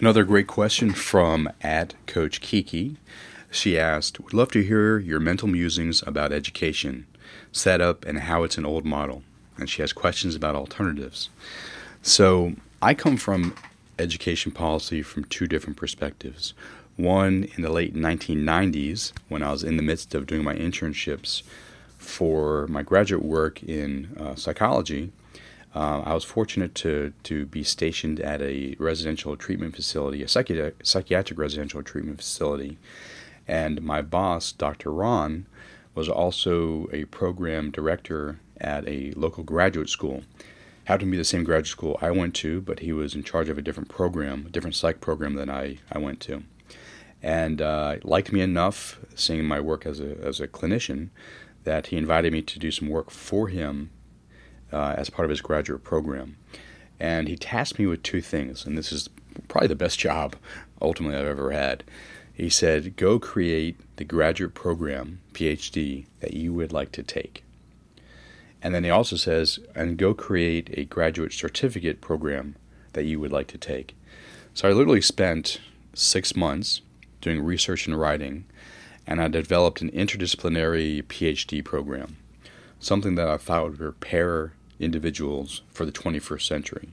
Another great question from at Coach Kiki. She asked, Would love to hear your mental musings about education, setup, and how it's an old model. And she has questions about alternatives. So I come from education policy from two different perspectives. One in the late 1990s, when I was in the midst of doing my internships for my graduate work in uh, psychology, uh, I was fortunate to, to be stationed at a residential treatment facility, a psychi- psychiatric residential treatment facility. And my boss, Dr. Ron, was also a program director at a local graduate school. Happened to be the same graduate school I went to, but he was in charge of a different program, a different psych program than I, I went to and uh, liked me enough, seeing my work as a, as a clinician, that he invited me to do some work for him uh, as part of his graduate program. And he tasked me with two things, and this is probably the best job ultimately I've ever had. He said, Go create the graduate program, PhD, that you would like to take. And then he also says, and go create a graduate certificate program that you would like to take. So I literally spent six months doing research and writing, and I developed an interdisciplinary PhD program, something that I thought would prepare individuals for the 21st century.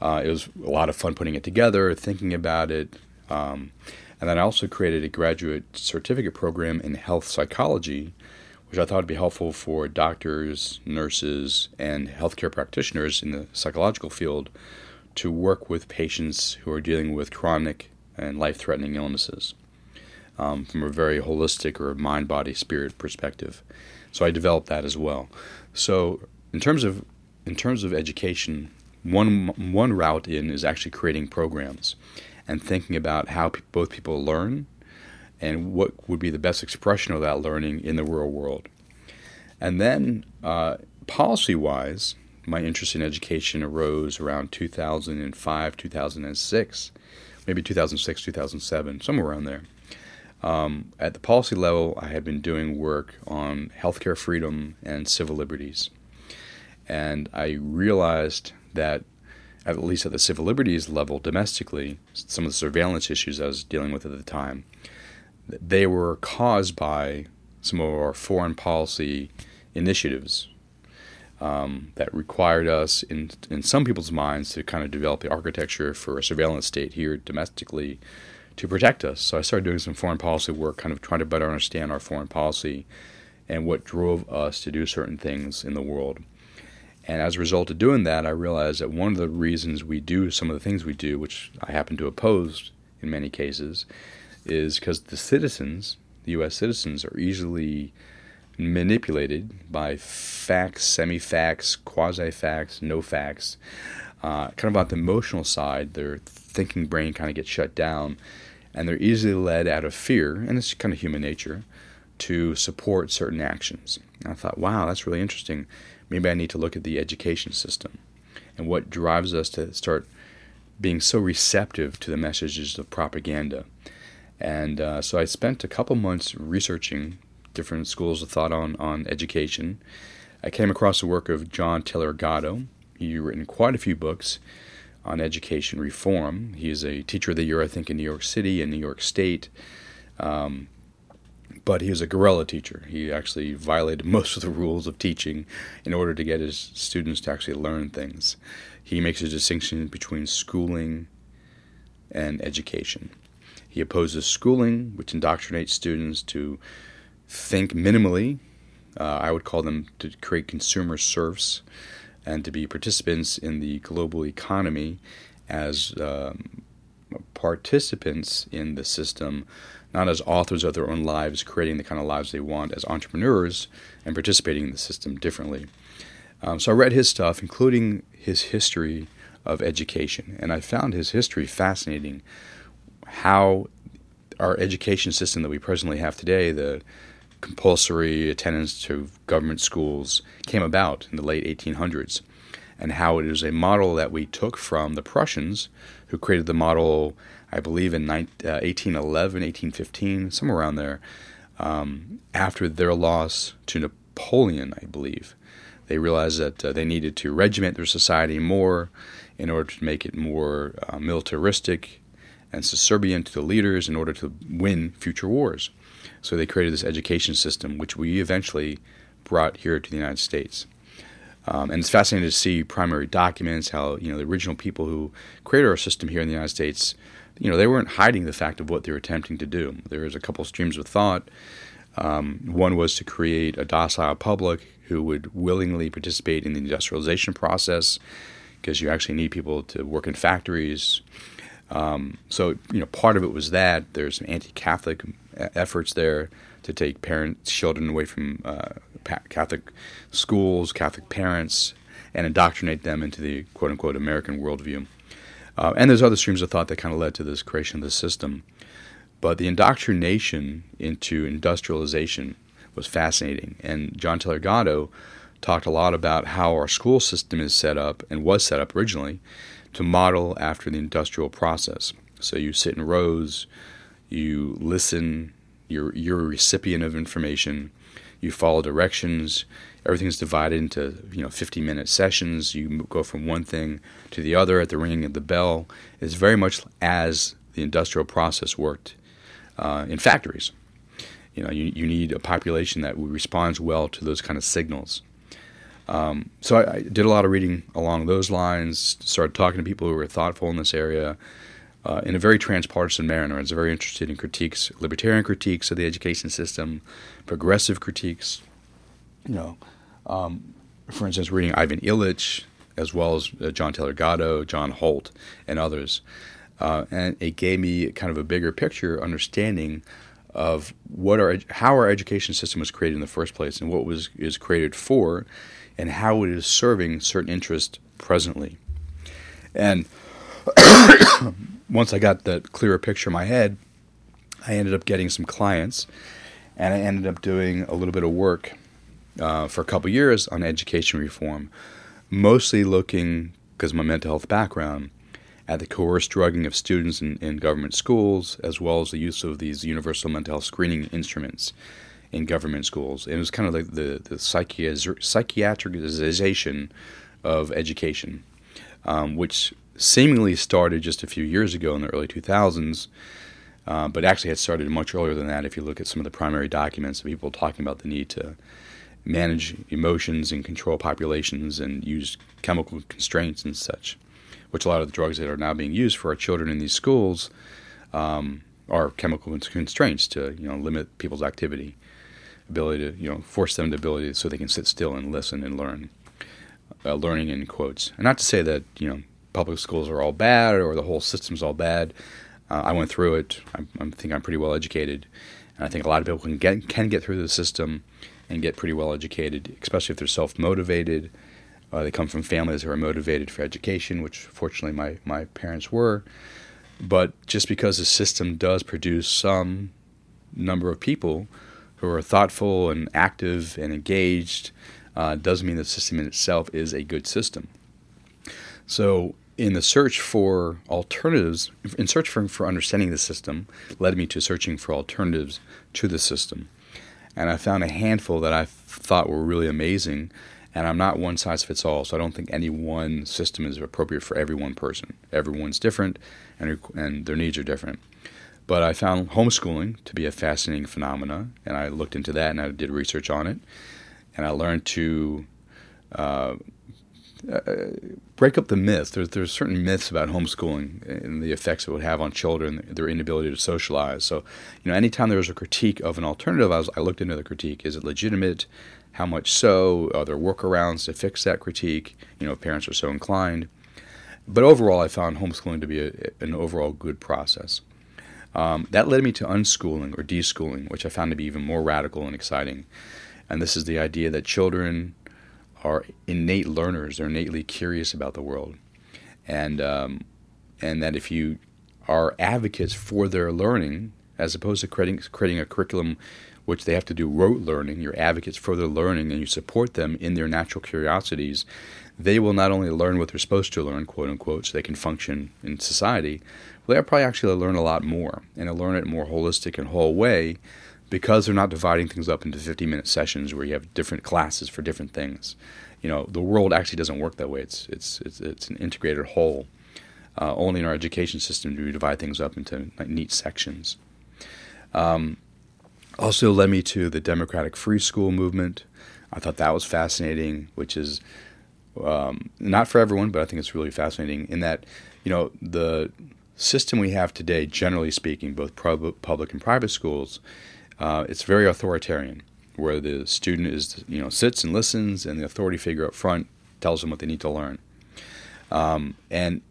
Uh, it was a lot of fun putting it together, thinking about it. Um, and then I also created a graduate certificate program in health psychology, which I thought would be helpful for doctors, nurses, and healthcare practitioners in the psychological field to work with patients who are dealing with chronic and life threatening illnesses um, from a very holistic or mind body spirit perspective. So I developed that as well. So in terms of in terms of education, one one route in is actually creating programs and thinking about how pe- both people learn and what would be the best expression of that learning in the real world. And then uh, policy wise, my interest in education arose around 2005, 2006 maybe 2006, 2007, somewhere around there. Um, at the policy level, I had been doing work on healthcare freedom and civil liberties. And I realized that, at least at the civil liberties level domestically, some of the surveillance issues I was dealing with at the time, they were caused by some of our foreign policy initiatives um, that required us, in, in some people's minds, to kind of develop the architecture for a surveillance state here domestically to protect us. So I started doing some foreign policy work, kind of trying to better understand our foreign policy and what drove us to do certain things in the world. And as a result of doing that, I realized that one of the reasons we do some of the things we do, which I happen to oppose in many cases, is because the citizens, the U.S. citizens, are easily manipulated by facts, semi facts, quasi facts, no facts. Uh, kind of on the emotional side, their thinking brain kind of gets shut down, and they're easily led out of fear, and it's kind of human nature, to support certain actions. And I thought, wow, that's really interesting. Maybe I need to look at the education system and what drives us to start being so receptive to the messages of propaganda. And uh, so I spent a couple months researching different schools of thought on, on education. I came across the work of John Taylor Gatto. He's written quite a few books on education reform. He is a teacher of the year, I think, in New York City and New York State. Um, but he was a guerrilla teacher. He actually violated most of the rules of teaching in order to get his students to actually learn things. He makes a distinction between schooling and education. He opposes schooling, which indoctrinates students to think minimally. Uh, I would call them to create consumer serfs and to be participants in the global economy as um, participants in the system, not as authors of their own lives, creating the kind of lives they want as entrepreneurs and participating in the system differently. Um, so I read his stuff, including his history of education, and I found his history fascinating. How our education system that we presently have today, the compulsory attendance to government schools came about in the late 1800s, and how it is a model that we took from the Prussians, who created the model, I believe, in 1811, uh, 1815, somewhere around there, um, after their loss to Napoleon, I believe. They realized that uh, they needed to regiment their society more in order to make it more uh, militaristic and subservient to the leaders in order to win future wars. So they created this education system, which we eventually brought here to the United States. Um, and it's fascinating to see primary documents, how you know the original people who created our system here in the United States, you know, they weren't hiding the fact of what they were attempting to do. There was a couple streams of thought. Um, one was to create a docile public who would willingly participate in the industrialization process, because you actually need people to work in factories. Um, so you know, part of it was that there's some anti-Catholic efforts there to take parents, children away from uh, Catholic schools, Catholic parents, and indoctrinate them into the quote unquote American worldview. Uh, and there's other streams of thought that kind of led to this creation of this system. But the indoctrination into industrialization was fascinating. And John Taylor Gatto talked a lot about how our school system is set up and was set up originally to model after the industrial process. So you sit in rows, you listen, you're, you're a recipient of information, you follow directions. Everything's divided into you know 50 minute sessions. You go from one thing to the other at the ringing of the bell. It's very much as the industrial process worked uh, in factories. You know, you, you need a population that responds well to those kind of signals. Um, so I, I, did a lot of reading along those lines. Started talking to people who were thoughtful in this area. Uh, in a very transpartisan manner. I was very interested in critiques, libertarian critiques of the education system, progressive critiques. You know, um, for instance, reading Ivan Illich, as well as uh, John Taylor Gatto, John Holt, and others. Uh, and it gave me kind of a bigger picture understanding of what our how our education system was created in the first place and what was is created for and how it is serving certain interests presently. And once I got that clearer picture in my head, I ended up getting some clients, and I ended up doing a little bit of work uh, for a couple years on education reform, mostly looking because my mental health background at the coerced drugging of students in, in government schools, as well as the use of these universal mental health screening instruments in government schools. And it was kind of like the, the psychiatricization of education, um, which seemingly started just a few years ago in the early 2000s, uh, but actually had started much earlier than that if you look at some of the primary documents of people talking about the need to manage emotions and control populations and use chemical constraints and such, which a lot of the drugs that are now being used for our children in these schools um, are chemical constraints to you know limit people's activity, ability to you know force them to ability so they can sit still and listen and learn. Uh, learning in quotes, and not to say that you know public schools are all bad or the whole system's all bad. Uh, I went through it. I, I, think I'm pretty well educated, and I think a lot of people can get can get through the system and get pretty well educated, especially if they're self motivated. Uh, they come from families who are motivated for education, which fortunately my my parents were. But just because the system does produce some number of people who are thoughtful and active and engaged, uh, doesn't mean the system in itself is a good system. So in the search for alternatives, in search for, for understanding the system, led me to searching for alternatives to the system. And I found a handful that I thought were really amazing. And I'm not one size fits all, so I don't think any one system is appropriate for every one person. Everyone's different, and, and their needs are different. But I found homeschooling to be a fascinating phenomena, and I looked into that and I did research on it. And I learned to uh, break up the myths. There's there's certain myths about homeschooling and the effects it would have on children, their inability to socialize. So, you know, anytime there was a critique of an alternative, I, was, I looked into the critique. Is it legitimate? How much so? Are there workarounds to fix that critique? You know, if parents are so inclined. But overall, I found homeschooling to be a, an overall good process. Um, that led me to unschooling or deschooling, which I found to be even more radical and exciting. And this is the idea that children are innate learners. They're innately curious about the world, and um, and that if you are advocates for their learning, as opposed to creating creating a curriculum which they have to do rote learning, you're advocates for their learning, and you support them in their natural curiosities. They will not only learn what they're supposed to learn, quote unquote, so they can function in society, but they'll probably actually learn a lot more, and they'll learn it in a more holistic and whole way because they're not dividing things up into 50 minute sessions where you have different classes for different things. You know, the world actually doesn't work that way. It's it's it's, it's an integrated whole. Uh, only in our education system do we divide things up into like, neat sections. Um, also led me to the democratic free school movement. I thought that was fascinating, which is um, not for everyone, but I think it's really fascinating in that, you know, the system we have today, generally speaking, both public and private schools, uh, it's very authoritarian, where the student is, you know, sits and listens, and the authority figure up front tells them what they need to learn. Um, and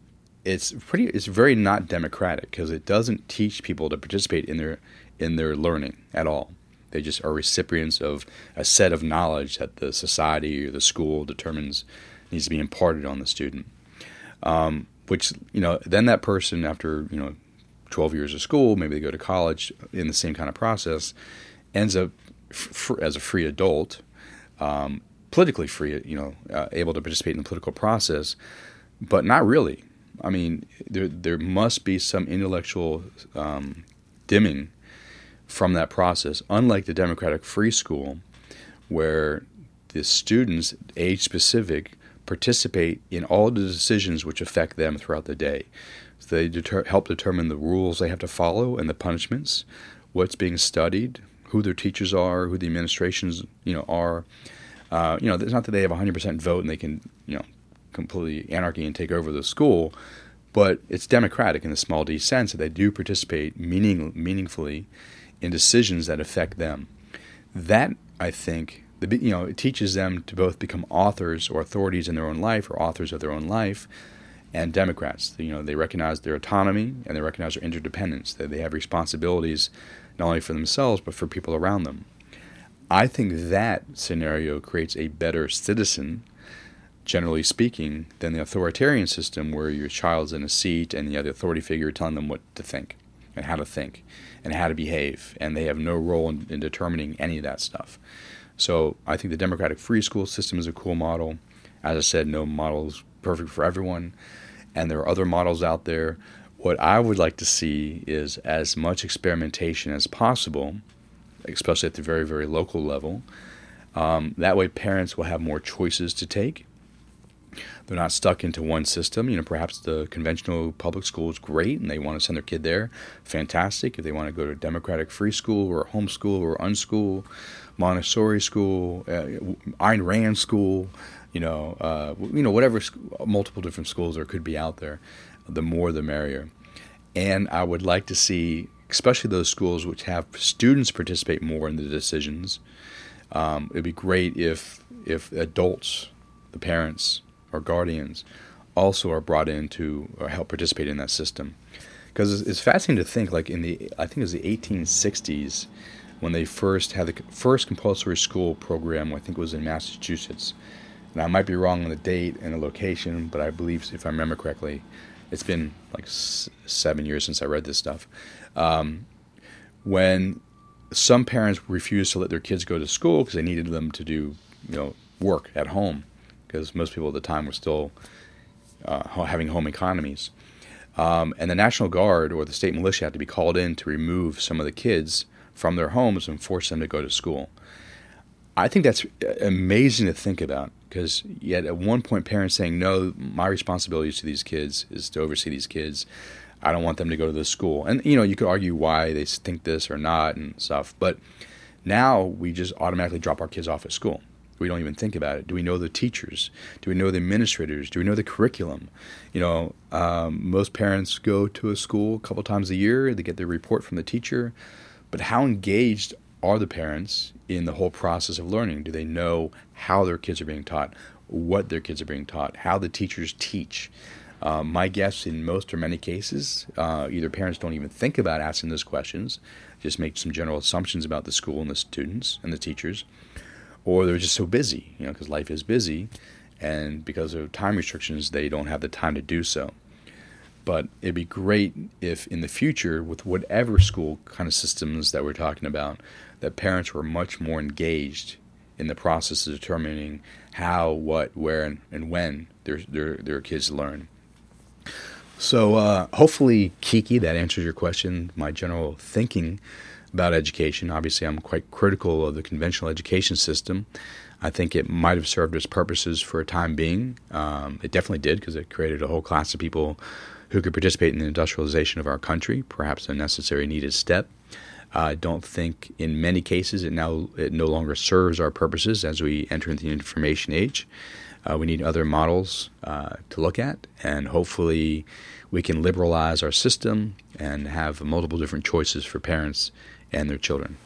it's pretty, it's very not democratic because it doesn't teach people to participate in their in their learning at all. They just are recipients of a set of knowledge that the society or the school determines needs to be imparted on the student. Um, which you know, then that person after you know, 12 years of school, maybe they go to college in the same kind of process, ends up f- as a free adult, um, politically free, you know, uh, able to participate in the political process, but not really. I mean, there there must be some intellectual um, dimming from that process, unlike the democratic free school, where the students, age specific, participate in all the decisions which affect them throughout the day. They deter- help determine the rules they have to follow and the punishments, what's being studied, who their teachers are, who the administrations you know are. Uh, you know, it's not that they have a 100% vote and they can you know completely anarchy and take over the school, but it's democratic in the small d sense that they do participate meaning, meaningfully in decisions that affect them. That I think you know it teaches them to both become authors or authorities in their own life or authors of their own life, and Democrats. You know they recognize their autonomy and they recognize their interdependence. That they have responsibilities not only for themselves but for people around them. I think that scenario creates a better citizen, generally speaking, than the authoritarian system where your child's in a seat and you have the authority figure telling them what to think and how to think and how to behave, and they have no role in, in determining any of that stuff. So I think the democratic free school system is a cool model. As I said, no model is perfect for everyone, and there are other models out there. What I would like to see is as much experimentation as possible, especially at the very, very local level. Um, that way, parents will have more choices to take they're not stuck into one system. You know, perhaps the conventional public school is great and they want to send their kid there. Fantastic. If they want to go to a democratic free school or homeschool or unschool, Montessori school, uh, Ayn Rand school, you know, uh, you know, whatever multiple different schools there could be out there, the more the merrier. And I would like to see, especially those schools which have students participate more in the decisions. Um, it'd be great if if adults, the parents, or guardians also are brought in to help participate in that system. Because it's, fascinating to think, like in the, I think it was the 1860s, when they first had the first compulsory school program, I think it was in Massachusetts. And I might be wrong on the date and the location, but I believe, if I remember correctly, it's been like seven years since I read this stuff. Um, when some parents refused to let their kids go to school because they needed them to do, you know, work at home because most people at the time were still uh, having home economies. Um, and the National Guard or the state militia had to be called in to remove some of the kids from their homes and force them to go to school. I think that's amazing to think about because yet at one point parents saying, no, my responsibility to these kids is to oversee these kids. I don't want them to go to this school. And, you know, you could argue why they think this or not and stuff. But now we just automatically drop our kids off at school. We don't even think about it. Do we know the teachers? Do we know the administrators? Do we know the curriculum? You know, um, most parents go to a school a couple times a year. They get their report from the teacher. But how engaged are the parents in the whole process of learning? Do they know how their kids are being taught, what their kids are being taught, how the teachers teach? Uh, my guess in most or many cases, uh, either parents don't even think about asking those questions, just make some general assumptions about the school and the students and the teachers, or they're just so busy, you know, because life is busy, and because of time restrictions, they don't have the time to do so. But it'd be great if in the future, with whatever school kind of systems that we're talking about, that parents were much more engaged in the process of determining how, what, where, and, and when their, their, their kids learn. So uh, hopefully, Kiki, that answers your question. My general thinking about education. Obviously, I'm quite critical of the conventional education system. I think it might have served its purposes for a time being. Um, it definitely did because it created a whole class of people who could participate in the industrialization of our country, perhaps a necessary needed step. I don't think in many cases it now it no longer serves our purposes as we enter into the information age. Uh, we need other models uh, to look at, and hopefully, we can liberalize our system and have multiple different choices for parents and their children.